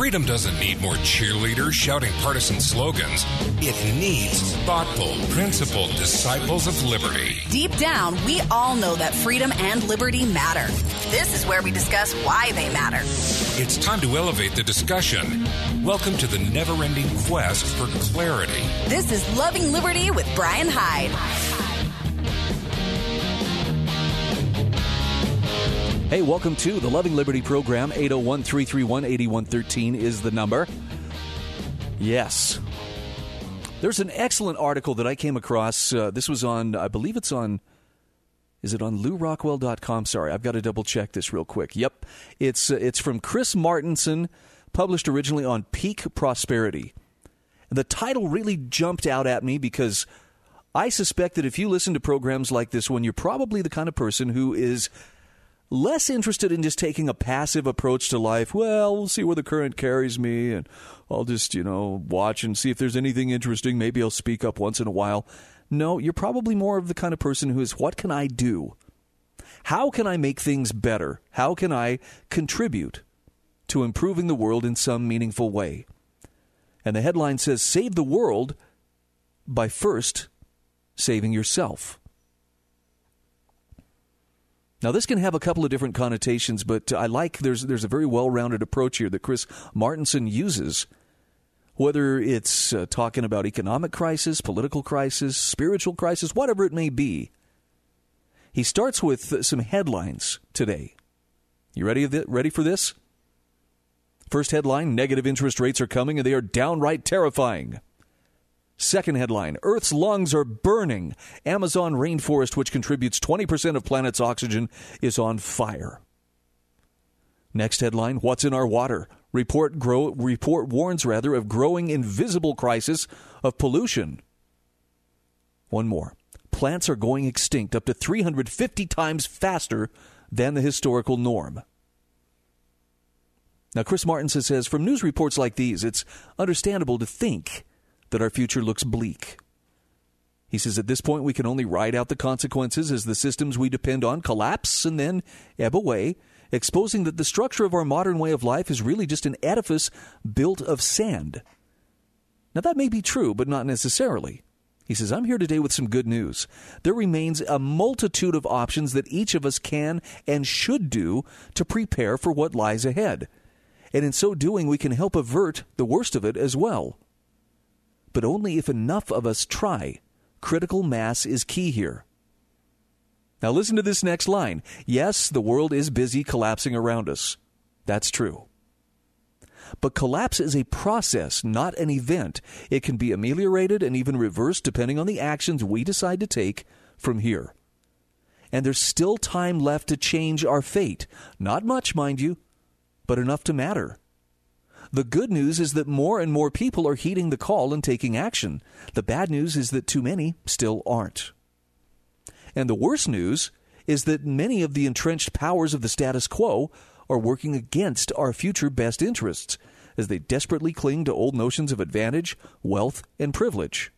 Freedom doesn't need more cheerleaders shouting partisan slogans. It needs thoughtful, principled disciples of liberty. Deep down, we all know that freedom and liberty matter. This is where we discuss why they matter. It's time to elevate the discussion. Welcome to the never ending quest for clarity. This is Loving Liberty with Brian Hyde. Hey, welcome to the Loving Liberty program. 801 331 8113 is the number. Yes. There's an excellent article that I came across. Uh, this was on, I believe it's on, is it on lewrockwell.com? Sorry, I've got to double check this real quick. Yep. It's, uh, it's from Chris Martenson, published originally on Peak Prosperity. The title really jumped out at me because I suspect that if you listen to programs like this one, you're probably the kind of person who is less interested in just taking a passive approach to life. Well, we'll see where the current carries me, and I'll just, you know, watch and see if there's anything interesting. Maybe I'll speak up once in a while. No, you're probably more of the kind of person who is, what can I do? How can I make things better? How can I contribute to improving the world in some meaningful way? And the headline says, Save the world by first saving yourself. Now, this can have a couple of different connotations, but I like there's there's a very well-rounded approach here that Chris Martenson uses. Whether it's uh, talking about economic crisis, political crisis, spiritual crisis, whatever it may be, he starts with some headlines today. You ready? Ready for this? First headline: Negative interest rates are coming, and they are downright terrifying. Second headline Earth's lungs are burning. Amazon rainforest, which contributes 20% of planet's oxygen, is on fire. Next headline What's in our water? Report, grow, report warns rather of growing invisible crisis of pollution. One more. Plants are going extinct up to 350 times faster than the historical norm. Now, Chris Martenson says from news reports like these, it's understandable to think that our future looks bleak. He says at this point we can only ride out the consequences as the systems we depend on collapse and then ebb away, exposing that the structure of our modern way of life is really just an edifice built of sand. Now, that may be true, but not necessarily. He says, I'm here today with some good news. There remains a multitude of options that each of us can and should do to prepare for what lies ahead. And in so doing, we can help avert the worst of it as well but only if enough of us try. Critical mass is key here. Now, listen to this next line. Yes, the world is busy collapsing around us. That's true. But collapse is a process, not an event. It can be ameliorated and even reversed depending on the actions we decide to take from here. And there's still time left to change our fate. Not much, mind you, but enough to matter. The good news is that more and more people are heeding the call and taking action. The bad news is that too many still aren't. And the worst news is that many of the entrenched powers of the status quo are working against our future best interests as they desperately cling to old notions of advantage, wealth, and privilege.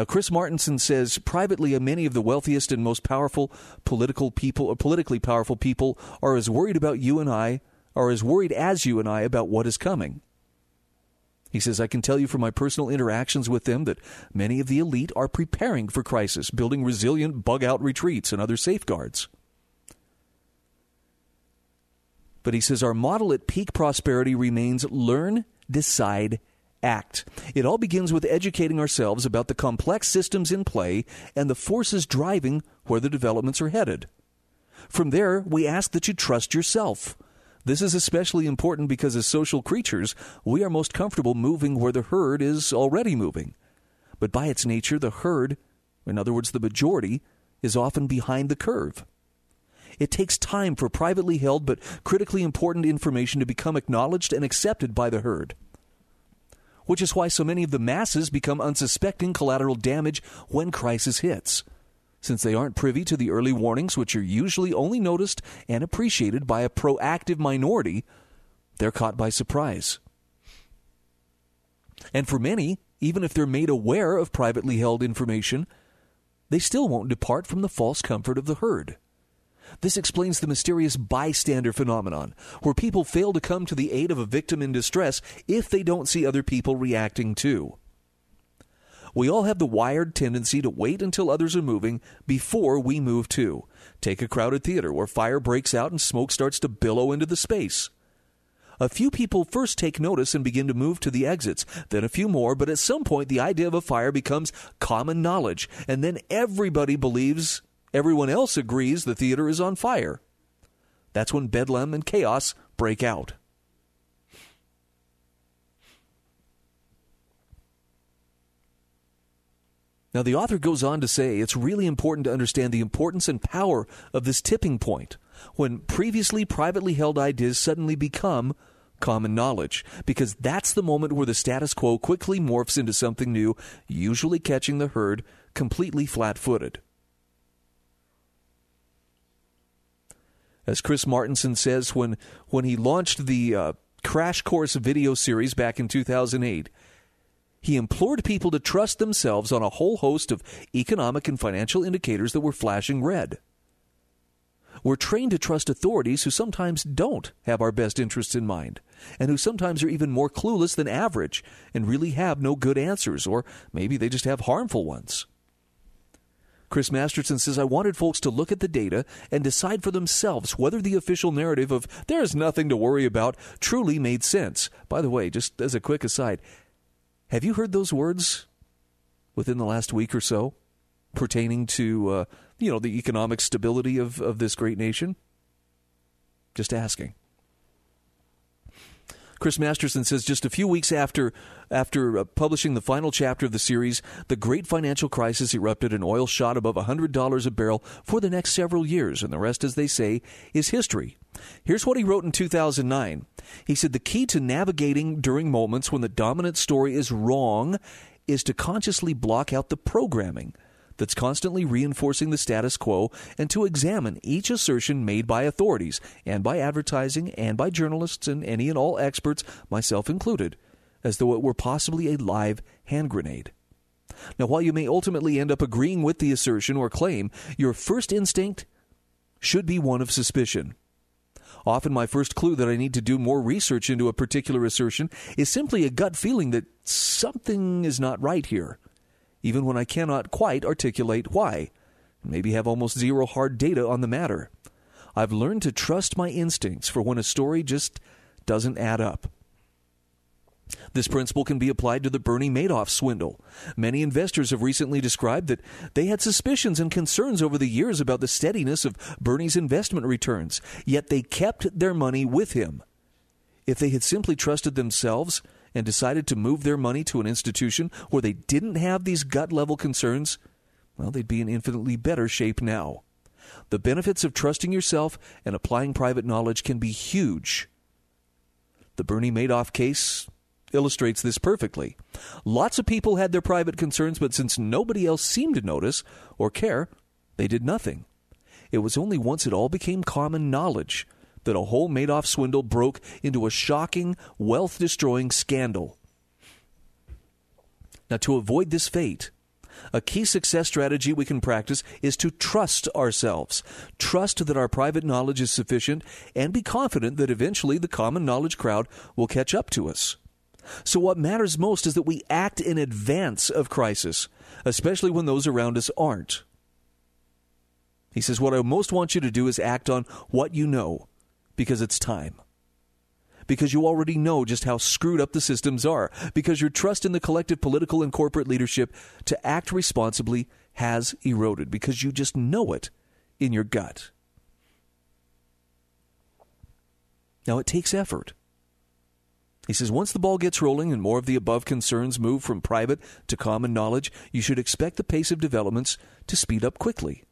Now, Chris Martenson says privately, many of the wealthiest and most powerful political people, or politically powerful people, are as worried about you and I, are as worried as you and I about what is coming. He says, I can tell you from my personal interactions with them that many of the elite are preparing for crisis, building resilient bug out retreats and other safeguards. But he says, our model at peak prosperity remains learn, decide, act. It all begins with educating ourselves about the complex systems in play and the forces driving where the developments are headed. From there, we ask that you trust yourself. This is especially important because as social creatures, we are most comfortable moving where the herd is already moving. But by its nature, the herd, in other words, the majority, is often behind the curve. It takes time for privately held but critically important information to become acknowledged and accepted by the herd which is why so many of the masses become unsuspecting collateral damage when crisis hits. Since they aren't privy to the early warnings, which are usually only noticed and appreciated by a proactive minority, they're caught by surprise. And for many, even if they're made aware of privately held information, they still won't depart from the false comfort of the herd. This explains the mysterious bystander phenomenon, where people fail to come to the aid of a victim in distress if they don't see other people reacting too. We all have the wired tendency to wait until others are moving before we move too. Take a crowded theater where fire breaks out and smoke starts to billow into the space. A few people first take notice and begin to move to the exits, then a few more, but at some point the idea of a fire becomes common knowledge, and then everybody believes everyone else agrees the theater is on fire. That's when bedlam and chaos break out. Now, the author goes on to say it's really important to understand the importance and power of this tipping point when previously privately held ideas suddenly become common knowledge, because that's the moment where the status quo quickly morphs into something new, usually catching the herd completely flat footed. As Chris Martenson says, when, when he launched the uh, Crash Course video series back in 2008, he implored people to trust themselves on a whole host of economic and financial indicators that were flashing red. We're trained to trust authorities who sometimes don't have our best interests in mind, and who sometimes are even more clueless than average and really have no good answers, or maybe they just have harmful ones. Chris Martenson says, I wanted folks to look at the data and decide for themselves whether the official narrative of there's nothing to worry about truly made sense. By the way, just as a quick aside, have you heard those words within the last week or so pertaining to, uh, you know, the economic stability of, of this great nation? Just asking. Chris Martenson says just a few weeks after after uh, publishing the final chapter of the series, the great financial crisis erupted and oil shot above $100 a barrel for the next several years, and the rest, as they say, is history. Here's what he wrote in 2009. He said the key to navigating during moments when the dominant story is wrong is to consciously block out the programming that's constantly reinforcing the status quo and to examine each assertion made by authorities and by advertising and by journalists and any and all experts, myself included, as though it were possibly a live hand grenade. Now, while you may ultimately end up agreeing with the assertion or claim, your first instinct should be one of suspicion. Often, my first clue that I need to do more research into a particular assertion is simply a gut feeling that something is not right here even when I cannot quite articulate why, and maybe have almost zero hard data on the matter. I've learned to trust my instincts for when a story just doesn't add up. This principle can be applied to the Bernie Madoff swindle. Many investors have recently described that they had suspicions and concerns over the years about the steadiness of Bernie's investment returns, yet they kept their money with him. If they had simply trusted themselves and decided to move their money to an institution where they didn't have these gut level concerns, well, they'd be in infinitely better shape now. The benefits of trusting yourself and applying private knowledge can be huge. The Bernie Madoff case illustrates this perfectly. Lots of people had their private concerns, but since nobody else seemed to notice or care, they did nothing. It was only once it all became common knowledge that a whole Madoff swindle broke into a shocking, wealth destroying scandal. Now, to avoid this fate, a key success strategy we can practice is to trust ourselves. Trust that our private knowledge is sufficient and be confident that eventually the common knowledge crowd will catch up to us. So, what matters most is that we act in advance of crisis, especially when those around us aren't. He says, What I most want you to do is act on what you know because it's time. Because you already know just how screwed up the systems are. Because your trust in the collective political and corporate leadership to act responsibly has eroded. Because you just know it in your gut. Now, it takes effort. He says once the ball gets rolling and more of the above concerns move from private to common knowledge, you should expect the pace of developments to speed up quickly.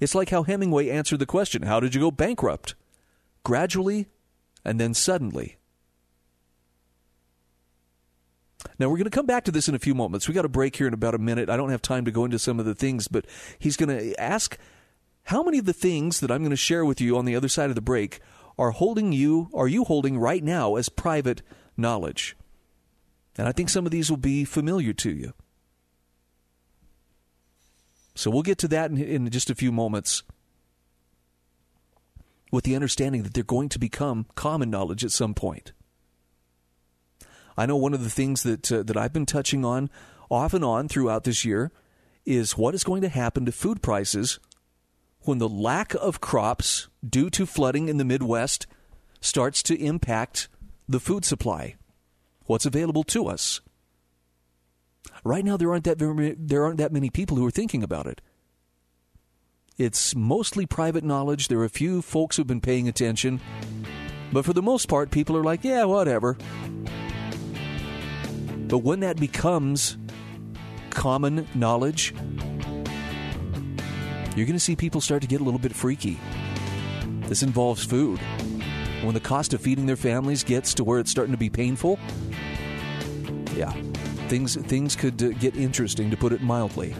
It's like how Hemingway answered the question How did you go bankrupt? Gradually and then suddenly. Now, we're going to come back to this in a few moments. We got a break here in about a minute. I don't have time to go into some of the things, but he's going to ask how many of the things that I'm going to share with you on the other side of the break are holding you, are you holding right now as private knowledge? And I think some of these will be familiar to you. So we'll get to that in, in just a few moments. With the understanding that they're going to become common knowledge at some point. I know one of the things that uh, that I've been touching on off and on throughout this year is what is going to happen to food prices when the lack of crops due to flooding in the Midwest starts to impact the food supply. What's available to us? Right now, there aren't that very, there aren't that many people who are thinking about it. It's mostly private knowledge. There are a few folks who've been paying attention, but for the most part, people are like, "Yeah, whatever." But when that becomes common knowledge, you're going to see people start to get a little bit freaky. This involves food. When the cost of feeding their families gets to where it's starting to be painful, yeah, things things could uh, get interesting to put it mildly.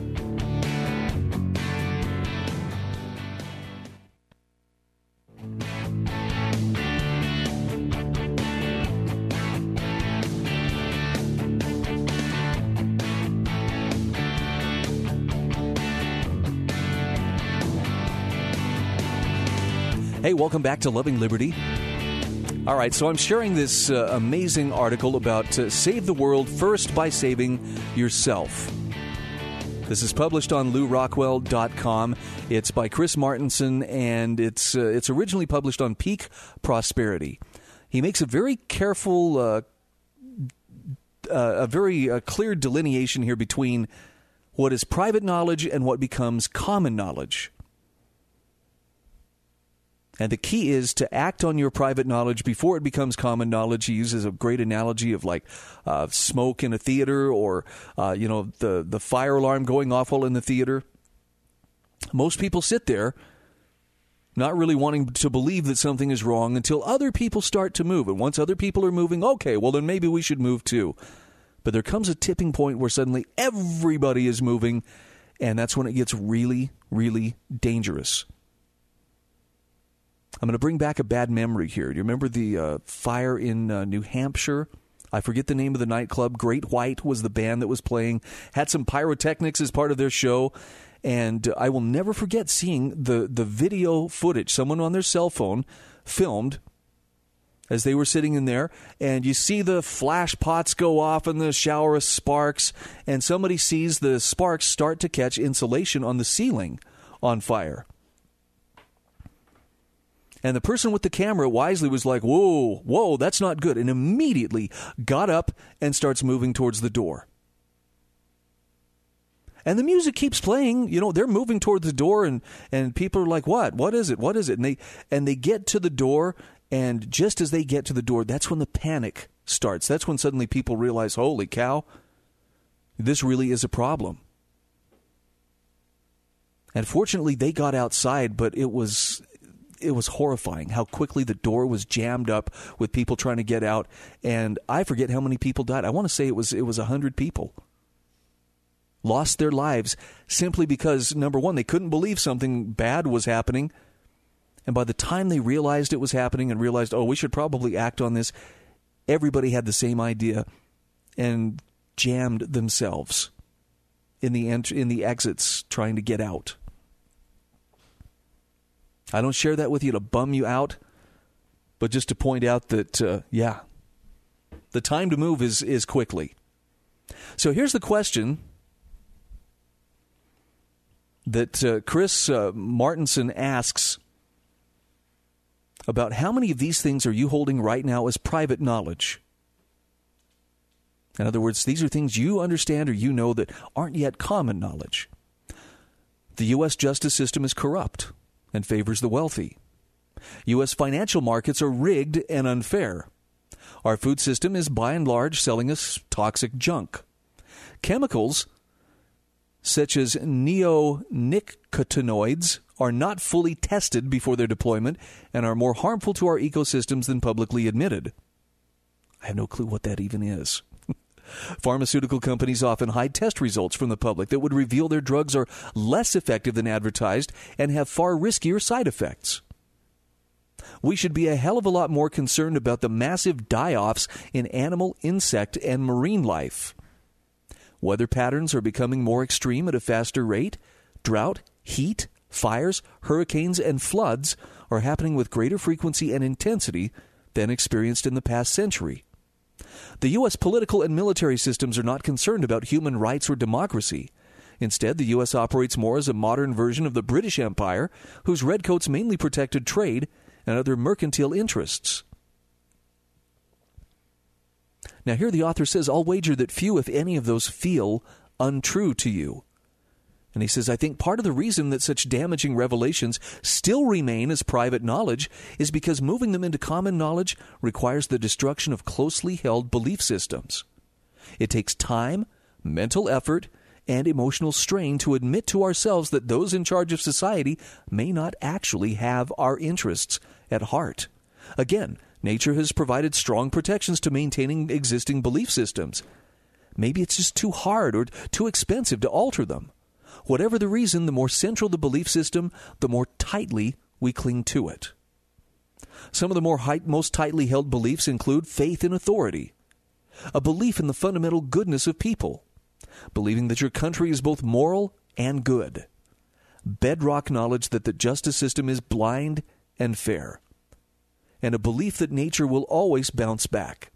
Welcome back to Loving Liberty. All right, so I'm sharing this uh, amazing article about uh, Save the World First by Saving Yourself. This is published on lewrockwell.com. It's by Chris Martenson and it's, uh, it's originally published on Peak Prosperity. He makes a very careful, uh, uh, a very uh, clear delineation here between what is private knowledge and what becomes common knowledge. And the key is to act on your private knowledge before it becomes common knowledge. He uses a great analogy of like uh, smoke in a theater or, uh, you know, the, the fire alarm going off while in the theater. Most people sit there not really wanting to believe that something is wrong until other people start to move. And once other people are moving, okay, well, then maybe we should move too. But there comes a tipping point where suddenly everybody is moving, and that's when it gets really, really dangerous. I'm going to bring back a bad memory here. Do you remember the uh, fire in uh, New Hampshire? I forget the name of the nightclub. Great White was the band that was playing. Had some pyrotechnics as part of their show, and I will never forget seeing the the video footage. Someone on their cell phone filmed as they were sitting in there, and you see the flash pots go off and the shower of sparks, and somebody sees the sparks start to catch insulation on the ceiling on fire. And the person with the camera wisely was like, Whoa, whoa, that's not good. And immediately got up and starts moving towards the door. And the music keeps playing. You know, they're moving towards the door and, and people are like, What? What is it? What is it? And they and they get to the door, and just as they get to the door, that's when the panic starts. That's when suddenly people realize, Holy cow, this really is a problem. And fortunately, they got outside, but it was it was horrifying how quickly the door was jammed up with people trying to get out and I forget how many people died. I want to say it was it was 100 people lost their lives simply because number 1 they couldn't believe something bad was happening and by the time they realized it was happening and realized oh we should probably act on this everybody had the same idea and jammed themselves in the ent- in the exits trying to get out. I don't share that with you to bum you out, but just to point out that, uh, yeah, the time to move is, is quickly. So here's the question that uh, Chris uh, Martenson asks about how many of these things are you holding right now as private knowledge? In other words, these are things you understand or you know that aren't yet common knowledge. The U.S. justice system is corrupt and favors the wealthy. U.S. financial markets are rigged and unfair. Our food system is by and large selling us toxic junk. Chemicals such as neonicotinoids are not fully tested before their deployment and are more harmful to our ecosystems than publicly admitted. I have no clue what that even is. Pharmaceutical companies often hide test results from the public that would reveal their drugs are less effective than advertised and have far riskier side effects. We should be a hell of a lot more concerned about the massive die offs in animal, insect, and marine life. Weather patterns are becoming more extreme at a faster rate. Drought, heat, fires, hurricanes, and floods are happening with greater frequency and intensity than experienced in the past century. The U.S. political and military systems are not concerned about human rights or democracy. Instead, the U.S. operates more as a modern version of the British Empire, whose redcoats mainly protected trade and other mercantile interests. Now, here the author says, I'll wager that few, if any, of those feel untrue to you. And he says, I think part of the reason that such damaging revelations still remain as private knowledge is because moving them into common knowledge requires the destruction of closely held belief systems. It takes time, mental effort, and emotional strain to admit to ourselves that those in charge of society may not actually have our interests at heart. Again, nature has provided strong protections to maintaining existing belief systems. Maybe it's just too hard or too expensive to alter them. Whatever the reason, the more central the belief system, the more tightly we cling to it. Some of the more high, most tightly held beliefs include faith in authority, a belief in the fundamental goodness of people, believing that your country is both moral and good, bedrock knowledge that the justice system is blind and fair, and a belief that nature will always bounce back.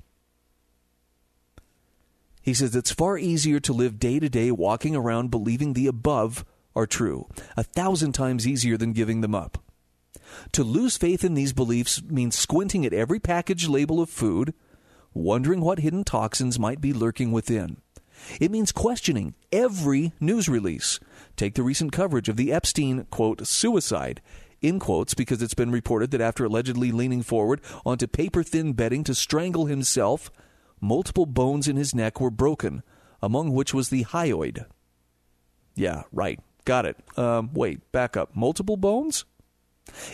He says it's far easier to live day to day walking around believing the above are true, a thousand times easier than giving them up. To lose faith in these beliefs means squinting at every package label of food, wondering what hidden toxins might be lurking within. It means questioning every news release. Take the recent coverage of the Epstein, quote, suicide, in quotes, because it's been reported that after allegedly leaning forward onto paper thin bedding to strangle himself, multiple bones in his neck were broken, among which was the hyoid. Yeah, right. Got it. Um, wait, back up. Multiple bones?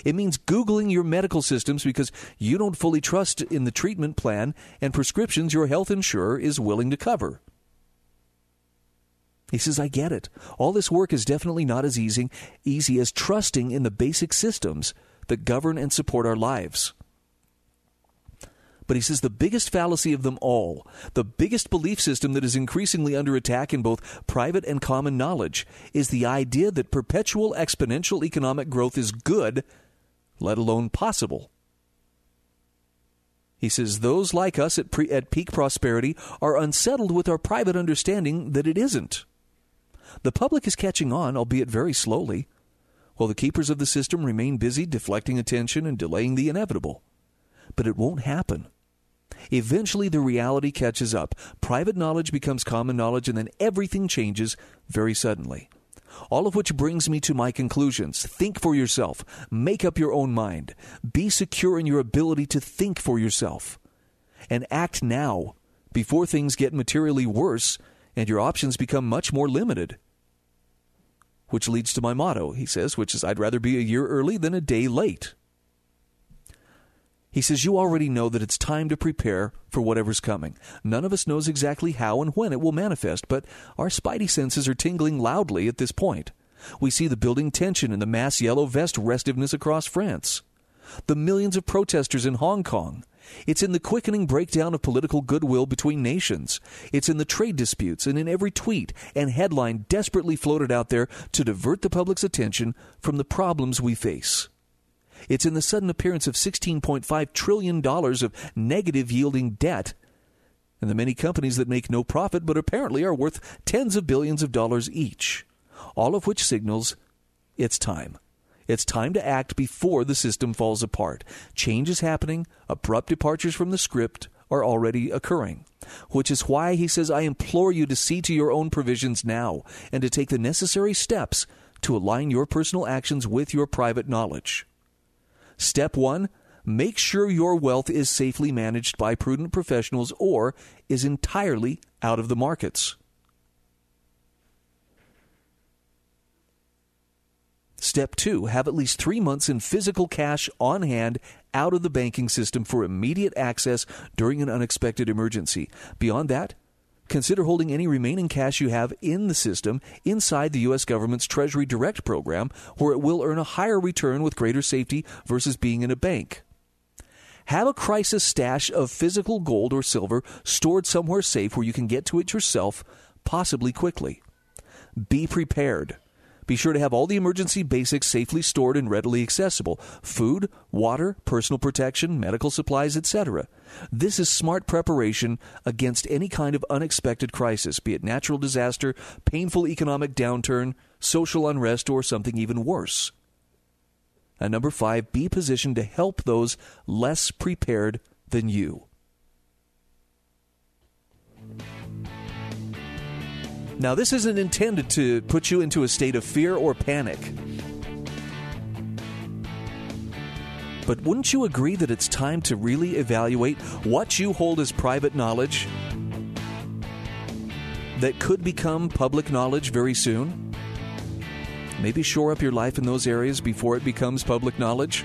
It means Googling your medical systems because you don't fully trust in the treatment plan and prescriptions your health insurer is willing to cover. He says, I get it. All this work is definitely not as easy, easy as trusting in the basic systems that govern and support our lives. But he says the biggest fallacy of them all, the biggest belief system that is increasingly under attack in both private and common knowledge, is the idea that perpetual exponential economic growth is good, let alone possible. He says those like us at, pre- at peak prosperity are unsettled with our private understanding that it isn't. The public is catching on, albeit very slowly, while the keepers of the system remain busy deflecting attention and delaying the inevitable. But it won't happen. Eventually, the reality catches up. Private knowledge becomes common knowledge, and then everything changes very suddenly. All of which brings me to my conclusions. Think for yourself. Make up your own mind. Be secure in your ability to think for yourself. And act now before things get materially worse and your options become much more limited. Which leads to my motto, he says, which is I'd rather be a year early than a day late. He says, You already know that it's time to prepare for whatever's coming. None of us knows exactly how and when it will manifest, but our spidey senses are tingling loudly at this point. We see the building tension and the mass yellow vest restiveness across France, the millions of protesters in Hong Kong. It's in the quickening breakdown of political goodwill between nations. It's in the trade disputes and in every tweet and headline desperately floated out there to divert the public's attention from the problems we face. It's in the sudden appearance of $16.5 trillion of negative yielding debt and the many companies that make no profit but apparently are worth tens of billions of dollars each. All of which signals it's time. It's time to act before the system falls apart. Change is happening, abrupt departures from the script are already occurring. Which is why he says, I implore you to see to your own provisions now and to take the necessary steps to align your personal actions with your private knowledge. Step one make sure your wealth is safely managed by prudent professionals or is entirely out of the markets. Step two, have at least three months in physical cash on hand out of the banking system for immediate access during an unexpected emergency. Beyond that, consider holding any remaining cash you have in the system inside the U.S. government's Treasury Direct program, where it will earn a higher return with greater safety versus being in a bank. Have a crisis stash of physical gold or silver stored somewhere safe where you can get to it yourself, possibly quickly. Be prepared. Be sure to have all the emergency basics safely stored and readily accessible food, water, personal protection, medical supplies, etc. This is smart preparation against any kind of unexpected crisis, be it natural disaster, painful economic downturn, social unrest, or something even worse. And number five, be positioned to help those less prepared than you. Now, this isn't intended to put you into a state of fear or panic. But wouldn't you agree that it's time to really evaluate what you hold as private knowledge that could become public knowledge very soon? Maybe shore up your life in those areas before it becomes public knowledge?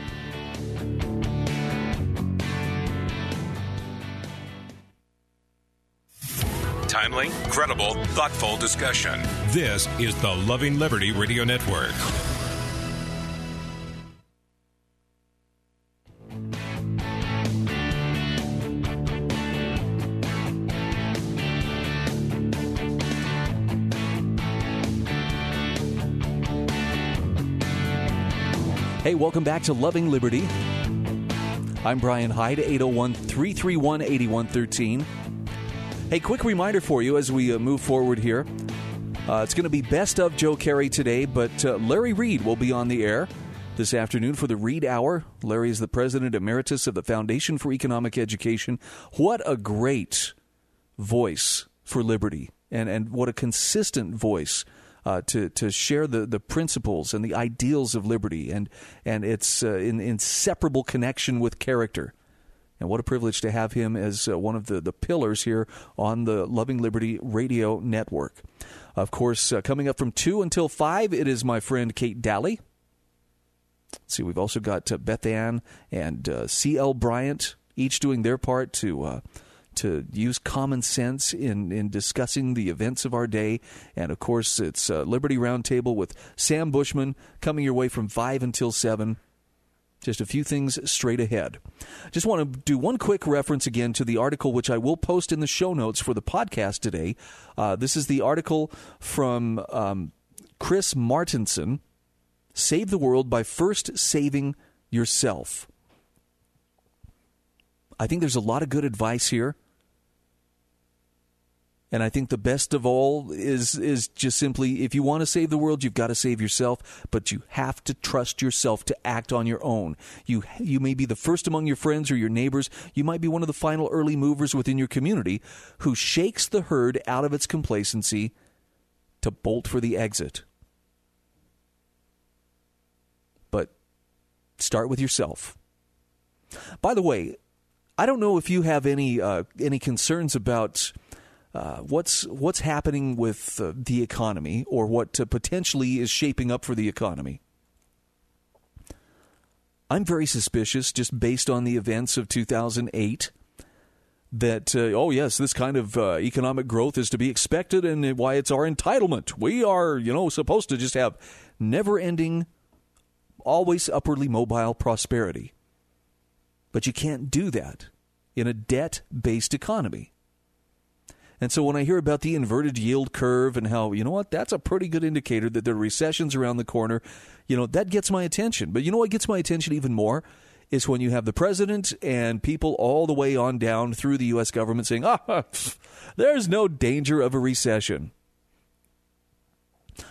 Timely, credible, thoughtful discussion. This is the Loving Liberty Radio Network. Hey, welcome back to Loving Liberty. I'm Brian Hyde, 801 331 8113. Hey, quick reminder for you as we uh, move forward here. Uh, it's going to be Best of Joe Kerry today, but uh, Larry Reed will be on the air this afternoon for the Reed Hour. Larry is the president emeritus of the Foundation for Economic Education. What a great voice for liberty, and, and what a consistent voice. Uh, to to share the, the principles and the ideals of liberty and and its uh, in, inseparable connection with character. And what a privilege to have him as uh, one of the, the pillars here on the Loving Liberty radio network. Of course, uh, coming up from 2 until 5, it is my friend Kate Dalley. Let's see, we've also got uh, Beth Ann and uh, C.L. Bryant, each doing their part to uh, to use common sense in, in discussing the events of our day. And of course, it's uh, Liberty Roundtable with Sam Bushman coming your way from 5 until 7. Just a few things straight ahead. Just want to do one quick reference again to the article, which I will post in the show notes for the podcast today. Uh, this is the article from um, Chris Martenson Save the World by First Saving Yourself. I think there's a lot of good advice here. And I think the best of all is is just simply if you want to save the world, you've got to save yourself, but you have to trust yourself to act on your own. You you may be the first among your friends or your neighbors, you might be one of the final early movers within your community who shakes the herd out of its complacency to bolt for the exit. But start with yourself. By the way, I don't know if you have any uh, any concerns about uh, what's what's happening with uh, the economy or what uh, potentially is shaping up for the economy. I'm very suspicious, just based on the events of 2008, that uh, oh yes, this kind of uh, economic growth is to be expected, and why it's our entitlement. We are, you know, supposed to just have never-ending, always upwardly mobile prosperity. But you can't do that in a debt-based economy. And so when I hear about the inverted yield curve and how, you know what, that's a pretty good indicator that there are recessions around the corner, you know, that gets my attention. But you know what gets my attention even more? Is when you have the president and people all the way on down through the U.S. government saying, ah, there's no danger of a recession.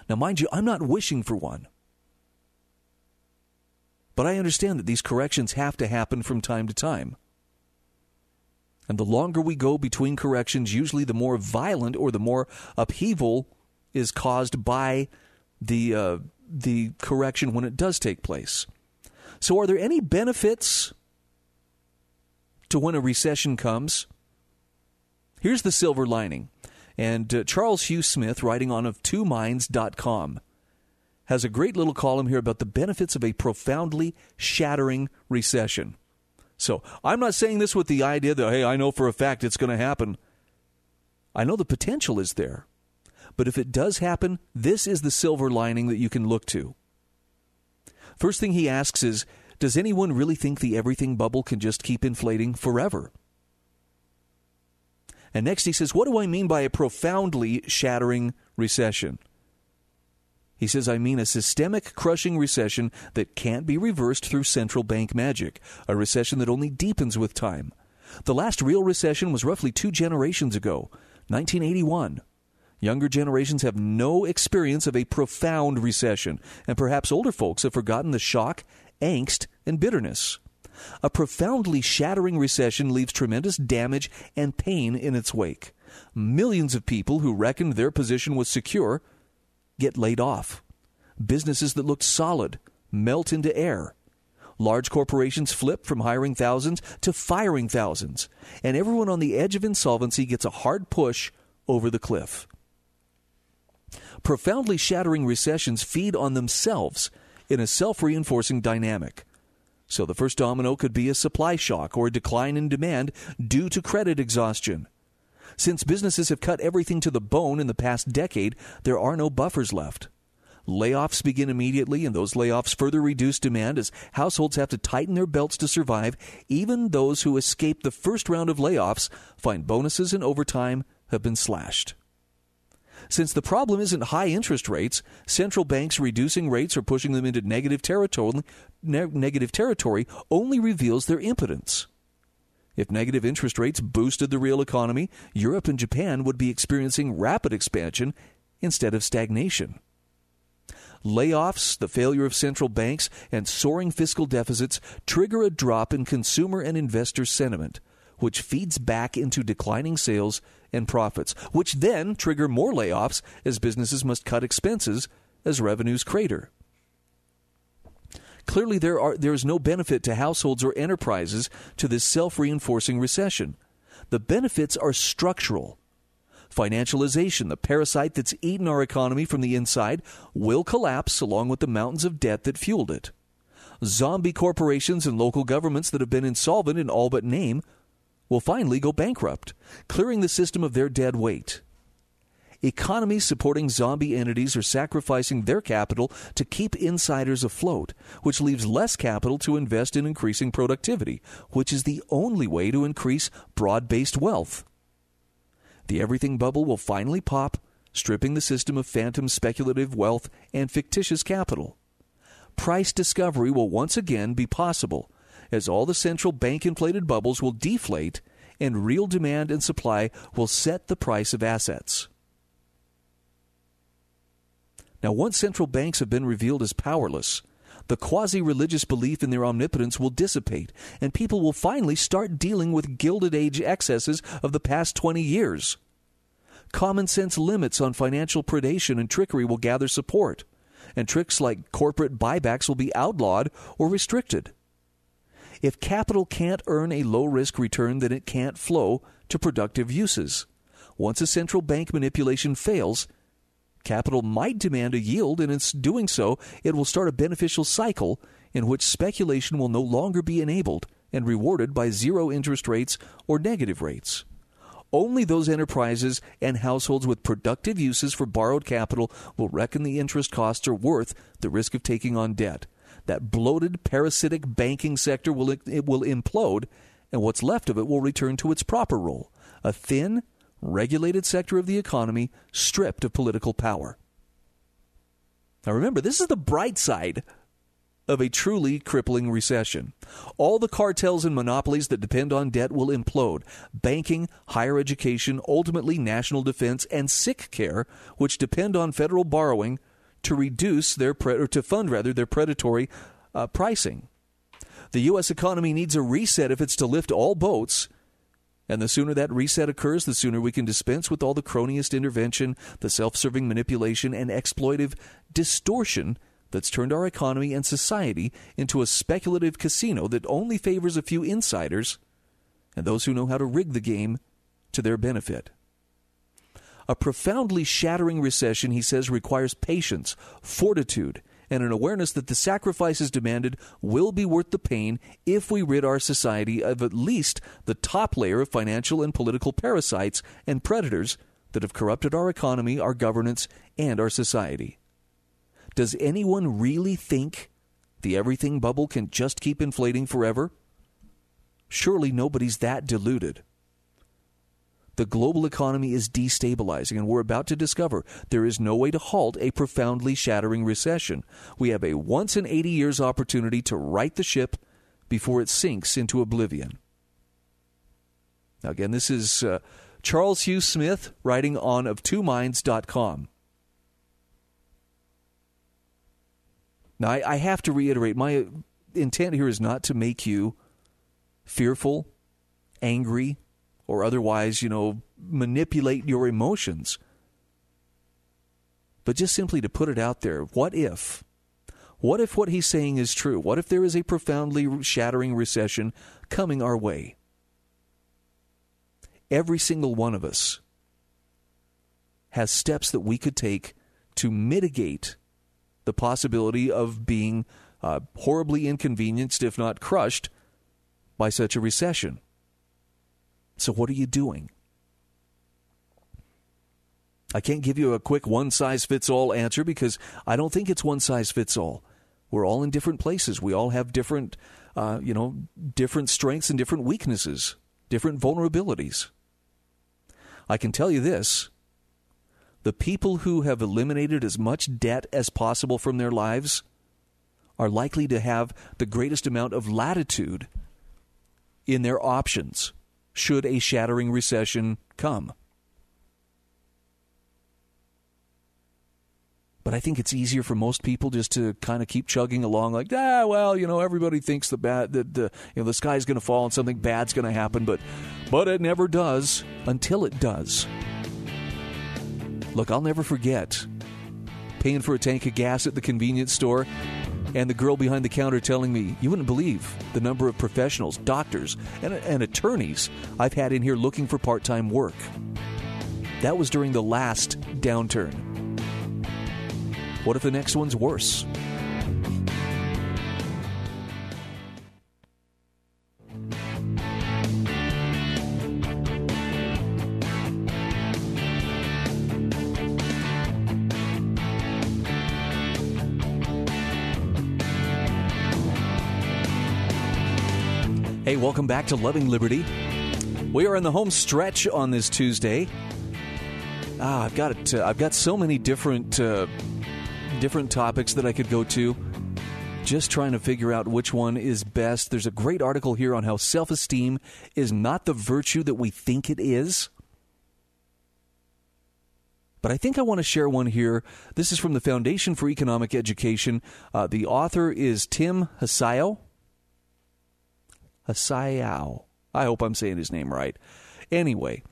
Now, mind you, I'm not wishing for one. But I understand that these corrections have to happen from time to time. And the longer we go between corrections, usually the more violent or the more upheaval is caused by the uh, the correction when it does take place. So, are there any benefits to when a recession comes? Here's the silver lining. And uh, Charles Hugh Smith, writing on oftwominds.com, has a great little column here about the benefits of a profoundly shattering recession. So I'm not saying this with the idea that, hey, I know for a fact it's going to happen. I know the potential is there. But if it does happen, this is the silver lining that you can look to. First thing he asks is Does anyone really think the everything bubble can just keep inflating forever? And next he says, What do I mean by a profoundly shattering recession? He says, I mean a systemic crushing recession that can't be reversed through central bank magic, a recession that only deepens with time. The last real recession was roughly two generations ago, 1981. Younger generations have no experience of a profound recession, and perhaps older folks have forgotten the shock, angst, and bitterness. A profoundly shattering recession leaves tremendous damage and pain in its wake. Millions of people who reckoned their position was secure get laid off. Businesses that looked solid melt into air. Large corporations flip from hiring thousands to firing thousands, and everyone on the edge of insolvency gets a hard push over the cliff. Profoundly shattering recessions feed on themselves in a self reinforcing dynamic. So the first domino could be a supply shock or a decline in demand due to credit exhaustion. Since businesses have cut everything to the bone in the past decade, there are no buffers left. Layoffs begin immediately, and those layoffs further reduce demand as households have to tighten their belts to survive. Even those who escape the first round of layoffs find bonuses and overtime have been slashed. Since the problem isn't high interest rates, central banks reducing rates or pushing them into negative territory, ne- negative territory only reveals their impotence. If negative interest rates boosted the real economy, Europe and Japan would be experiencing rapid expansion instead of stagnation. Layoffs, the failure of central banks, and soaring fiscal deficits trigger a drop in consumer and investor sentiment, which feeds back into declining sales and profits, which then trigger more layoffs as businesses must cut expenses as revenues crater. Clearly, there, are, there is no benefit to households or enterprises to this self reinforcing recession. The benefits are structural Financialization, the parasite that's eaten our economy from the inside, will collapse along with the mountains of debt that fueled it. Zombie corporations and local governments that have been insolvent in all but name will finally go bankrupt, clearing the system of their dead weight. Economies supporting zombie entities are sacrificing their capital to keep insiders afloat, which leaves less capital to invest in increasing productivity, which is the only way to increase broad based wealth. The everything bubble will finally pop, stripping the system of phantom speculative wealth and fictitious capital. Price discovery will once again be possible, as all the central bank inflated bubbles will deflate and real demand and supply will set the price of assets. Now, once central banks have been revealed as powerless, the quasi religious belief in their omnipotence will dissipate, and people will finally start dealing with Gilded Age excesses of the past 20 years. Common sense limits on financial predation and trickery will gather support, and tricks like corporate buybacks will be outlawed or restricted. If capital can't earn a low risk return, then it can't flow to productive uses. Once a central bank manipulation fails, Capital might demand a yield, and in doing so, it will start a beneficial cycle in which speculation will no longer be enabled and rewarded by zero interest rates or negative rates. Only those enterprises and households with productive uses for borrowed capital will reckon the interest costs are worth the risk of taking on debt. That bloated, parasitic banking sector will, it will implode, and what's left of it will return to its proper role a thin, regulated sector of the economy stripped of political power. Now remember, this is the bright side of a truly crippling recession. All the cartels and monopolies that depend on debt will implode. Banking, higher education, ultimately national defense, and sick care, which depend on federal borrowing to reduce their pre- or to fund rather their predatory uh, pricing. The U.S. economy needs a reset if it's to lift all boats and the sooner that reset occurs, the sooner we can dispense with all the cronyist intervention, the self serving manipulation, and exploitive distortion that's turned our economy and society into a speculative casino that only favors a few insiders and those who know how to rig the game to their benefit. A profoundly shattering recession, he says, requires patience, fortitude, and an awareness that the sacrifices demanded will be worth the pain if we rid our society of at least the top layer of financial and political parasites and predators that have corrupted our economy, our governance, and our society. Does anyone really think the everything bubble can just keep inflating forever? Surely nobody's that deluded. The global economy is destabilizing, and we're about to discover there is no way to halt a profoundly shattering recession. We have a once in 80 years opportunity to right the ship before it sinks into oblivion. Now, again, this is uh, Charles Hugh Smith writing on oftwominds.com. Now, I, I have to reiterate my intent here is not to make you fearful, angry, or otherwise, you know, manipulate your emotions. But just simply to put it out there what if? What if what he's saying is true? What if there is a profoundly shattering recession coming our way? Every single one of us has steps that we could take to mitigate the possibility of being uh, horribly inconvenienced, if not crushed, by such a recession. So, what are you doing? I can't give you a quick one size fits all answer because I don't think it's one size fits all. We're all in different places. We all have different, uh, you know, different strengths and different weaknesses, different vulnerabilities. I can tell you this the people who have eliminated as much debt as possible from their lives are likely to have the greatest amount of latitude in their options should a shattering recession come. But I think it's easier for most people just to kind of keep chugging along, like, ah, well, you know, everybody thinks the bad that the you know the sky's going to fall and something bad's going to happen, but but it never does until it does. Look, I'll never forget paying for a tank of gas at the convenience store and the girl behind the counter telling me, You wouldn't believe the number of professionals, doctors, and, and attorneys I've had in here looking for part time work. That was during the last downturn. What if the next one's worse? Hey, welcome back to Loving Liberty. We are in the home stretch on this Tuesday. Ah, I've got uh, I've got so many different uh, different topics that I could go to. Just trying to figure out which one is best. There's a great article here on how self-esteem is not the virtue that we think it is. But I think I want to share one here. This is from the Foundation for Economic Education. Uh, the author is Tim Hasayo. Hasayao. I hope I'm saying his name right. Anyway,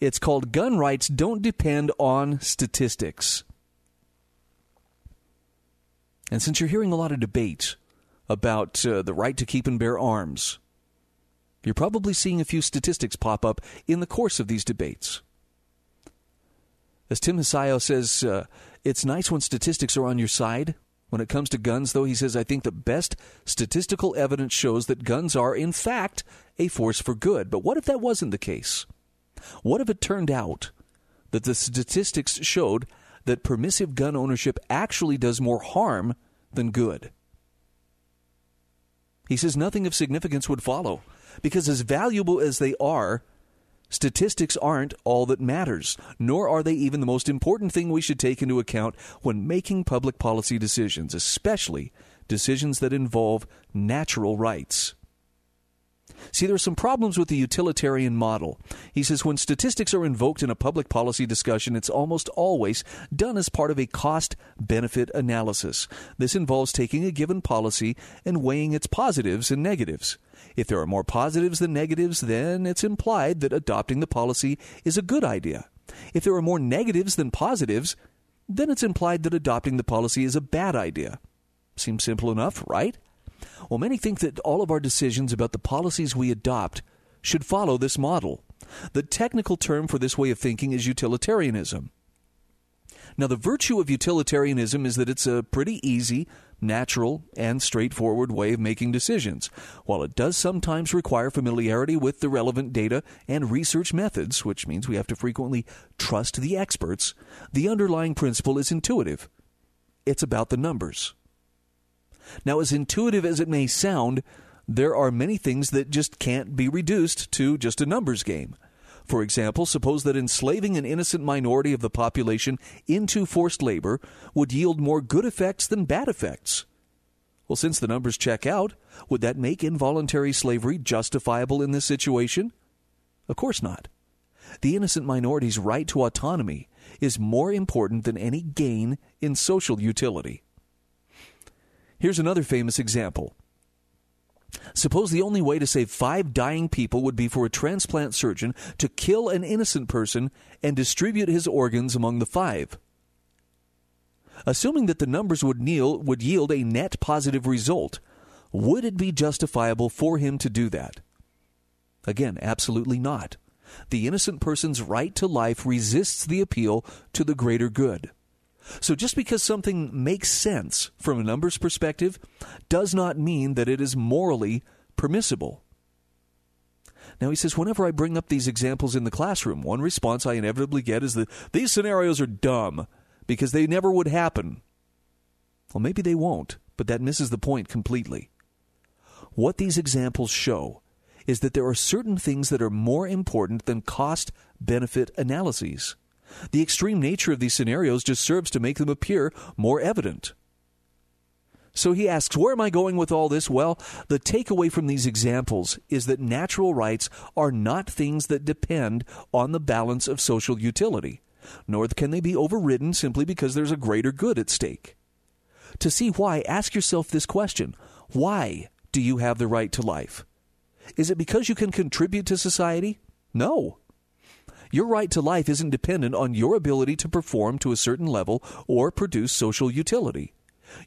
it's called Gun Rights Don't Depend on Statistics. And since you're hearing a lot of debate about uh, the right to keep and bear arms, you're probably seeing a few statistics pop up in the course of these debates. As Tim Hasayo says, uh, it's nice when statistics are on your side, when it comes to guns, though, he says, I think the best statistical evidence shows that guns are, in fact, a force for good. But what if that wasn't the case? What if it turned out that the statistics showed that permissive gun ownership actually does more harm than good? He says nothing of significance would follow, because as valuable as they are, Statistics aren't all that matters, nor are they even the most important thing we should take into account when making public policy decisions, especially decisions that involve natural rights. See, there are some problems with the utilitarian model. He says when statistics are invoked in a public policy discussion, it's almost always done as part of a cost benefit analysis. This involves taking a given policy and weighing its positives and negatives. If there are more positives than negatives, then it's implied that adopting the policy is a good idea. If there are more negatives than positives, then it's implied that adopting the policy is a bad idea. Seems simple enough, right? Well, many think that all of our decisions about the policies we adopt should follow this model. The technical term for this way of thinking is utilitarianism. Now, the virtue of utilitarianism is that it's a pretty easy, natural, and straightforward way of making decisions. While it does sometimes require familiarity with the relevant data and research methods, which means we have to frequently trust the experts, the underlying principle is intuitive. It's about the numbers. Now, as intuitive as it may sound, there are many things that just can't be reduced to just a numbers game. For example, suppose that enslaving an innocent minority of the population into forced labor would yield more good effects than bad effects. Well, since the numbers check out, would that make involuntary slavery justifiable in this situation? Of course not. The innocent minority's right to autonomy is more important than any gain in social utility. Here's another famous example. Suppose the only way to save five dying people would be for a transplant surgeon to kill an innocent person and distribute his organs among the five. Assuming that the numbers would, kneel, would yield a net positive result, would it be justifiable for him to do that? Again, absolutely not. The innocent person's right to life resists the appeal to the greater good. So just because something makes sense from a numbers perspective does not mean that it is morally permissible. Now he says, whenever I bring up these examples in the classroom, one response I inevitably get is that these scenarios are dumb because they never would happen. Well, maybe they won't, but that misses the point completely. What these examples show is that there are certain things that are more important than cost benefit analyses. The extreme nature of these scenarios just serves to make them appear more evident. So he asks, Where am I going with all this? Well, the takeaway from these examples is that natural rights are not things that depend on the balance of social utility, nor can they be overridden simply because there's a greater good at stake. To see why, ask yourself this question Why do you have the right to life? Is it because you can contribute to society? No. Your right to life isn't dependent on your ability to perform to a certain level or produce social utility.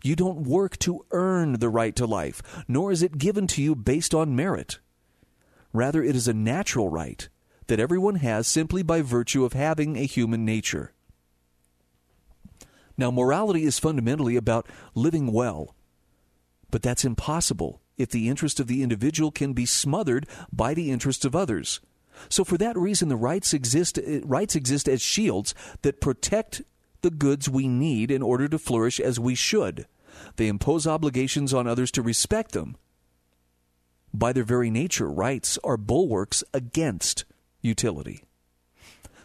You don't work to earn the right to life, nor is it given to you based on merit. Rather, it is a natural right that everyone has simply by virtue of having a human nature. Now, morality is fundamentally about living well, but that's impossible if the interest of the individual can be smothered by the interest of others. So for that reason, the rights exist, uh, rights exist as shields that protect the goods we need in order to flourish as we should. They impose obligations on others to respect them. By their very nature, rights are bulwarks against utility.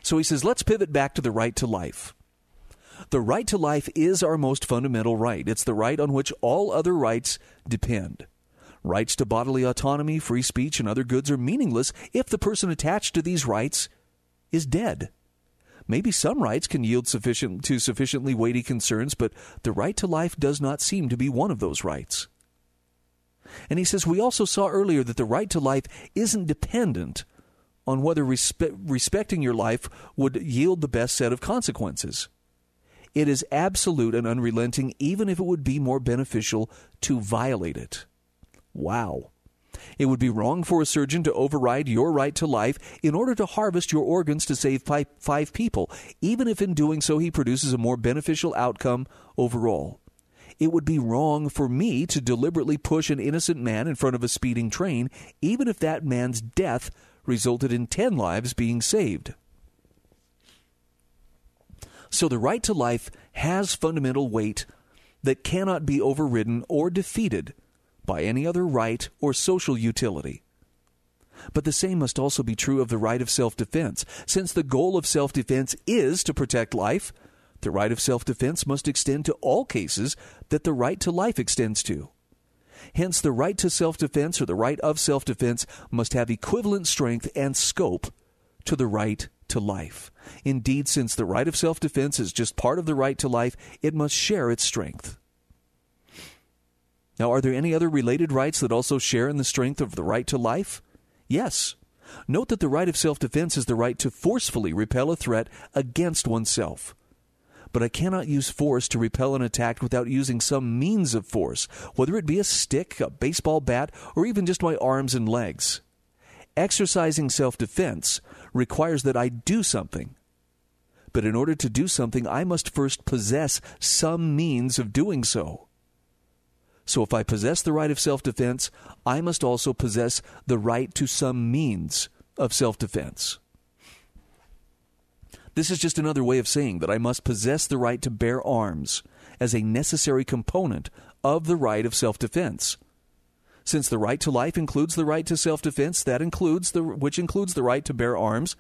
So he says, let's pivot back to the right to life. The right to life is our most fundamental right. It's the right on which all other rights depend. Rights to bodily autonomy, free speech, and other goods are meaningless if the person attached to these rights is dead. Maybe some rights can yield sufficient to sufficiently weighty concerns, but the right to life does not seem to be one of those rights. And he says, We also saw earlier that the right to life isn't dependent on whether respe- respecting your life would yield the best set of consequences. It is absolute and unrelenting, even if it would be more beneficial to violate it. Wow. It would be wrong for a surgeon to override your right to life in order to harvest your organs to save five people, even if in doing so he produces a more beneficial outcome overall. It would be wrong for me to deliberately push an innocent man in front of a speeding train, even if that man's death resulted in 10 lives being saved. So the right to life has fundamental weight that cannot be overridden or defeated by any other right or social utility. But the same must also be true of the right of self defense. Since the goal of self defense is to protect life, the right of self defense must extend to all cases that the right to life extends to. Hence, the right to self defense or the right of self defense must have equivalent strength and scope to the right to life. Indeed, since the right of self defense is just part of the right to life, it must share its strength. Now, are there any other related rights that also share in the strength of the right to life? Yes. Note that the right of self defense is the right to forcefully repel a threat against oneself. But I cannot use force to repel an attack without using some means of force, whether it be a stick, a baseball bat, or even just my arms and legs. Exercising self defense requires that I do something. But in order to do something, I must first possess some means of doing so. So if I possess the right of self defense, I must also possess the right to some means of self defense. This is just another way of saying that I must possess the right to bear arms as a necessary component of the right of self defense. Since the right to life includes the right to self defense, that includes the which includes the right to bear arms,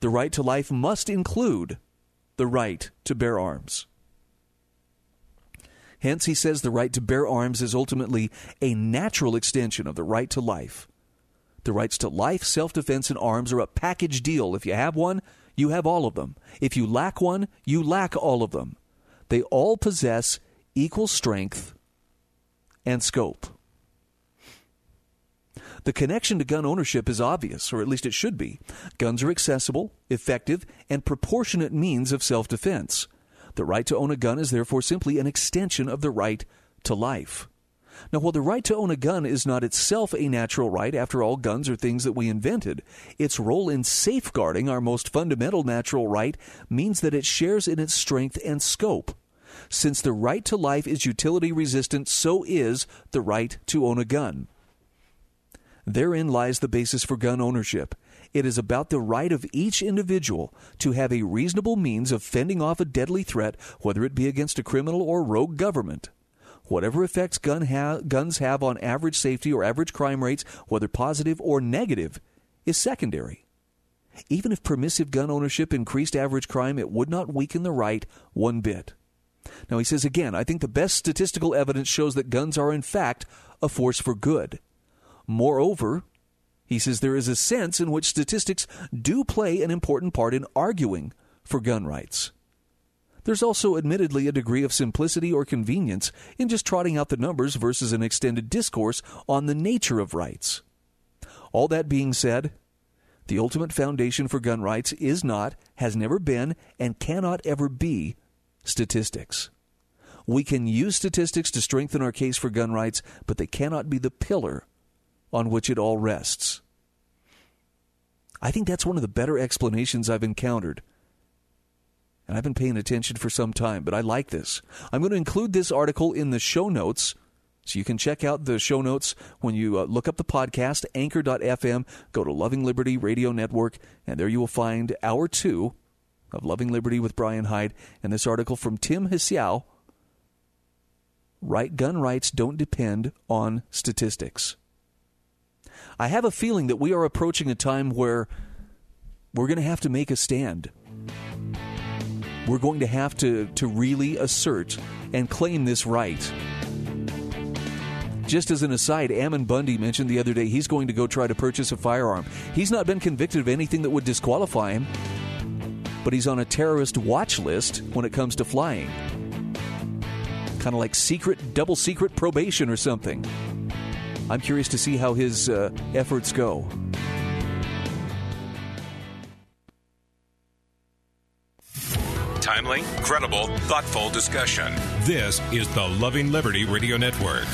the right to life must include the right to bear arms. Hence, he says the right to bear arms is ultimately a natural extension of the right to life. The rights to life, self defense, and arms are a package deal. If you have one, you have all of them. If you lack one, you lack all of them. They all possess equal strength and scope. The connection to gun ownership is obvious, or at least it should be. Guns are accessible, effective, and proportionate means of self defense. The right to own a gun is therefore simply an extension of the right to life. Now, while the right to own a gun is not itself a natural right, after all, guns are things that we invented, its role in safeguarding our most fundamental natural right means that it shares in its strength and scope. Since the right to life is utility resistant, so is the right to own a gun. Therein lies the basis for gun ownership. It is about the right of each individual to have a reasonable means of fending off a deadly threat, whether it be against a criminal or rogue government. Whatever effects gun ha- guns have on average safety or average crime rates, whether positive or negative, is secondary. Even if permissive gun ownership increased average crime, it would not weaken the right one bit. Now, he says again, I think the best statistical evidence shows that guns are, in fact, a force for good. Moreover, he says there is a sense in which statistics do play an important part in arguing for gun rights. There's also admittedly a degree of simplicity or convenience in just trotting out the numbers versus an extended discourse on the nature of rights. All that being said, the ultimate foundation for gun rights is not, has never been, and cannot ever be statistics. We can use statistics to strengthen our case for gun rights, but they cannot be the pillar on which it all rests. I think that's one of the better explanations I've encountered. And I've been paying attention for some time, but I like this. I'm going to include this article in the show notes. So you can check out the show notes when you uh, look up the podcast, anchor.fm, go to Loving Liberty Radio Network, and there you will find hour two of Loving Liberty with Brian Hyde and this article from Tim Hsiao. Right gun rights don't depend on statistics. I have a feeling that we are approaching a time where we're going to have to make a stand. We're going to have to, to really assert and claim this right. Just as an aside, Ammon Bundy mentioned the other day he's going to go try to purchase a firearm. He's not been convicted of anything that would disqualify him, but he's on a terrorist watch list when it comes to flying. Kind of like secret, double secret probation or something. I'm curious to see how his uh, efforts go. Timely, credible, thoughtful discussion. This is the Loving Liberty Radio Network.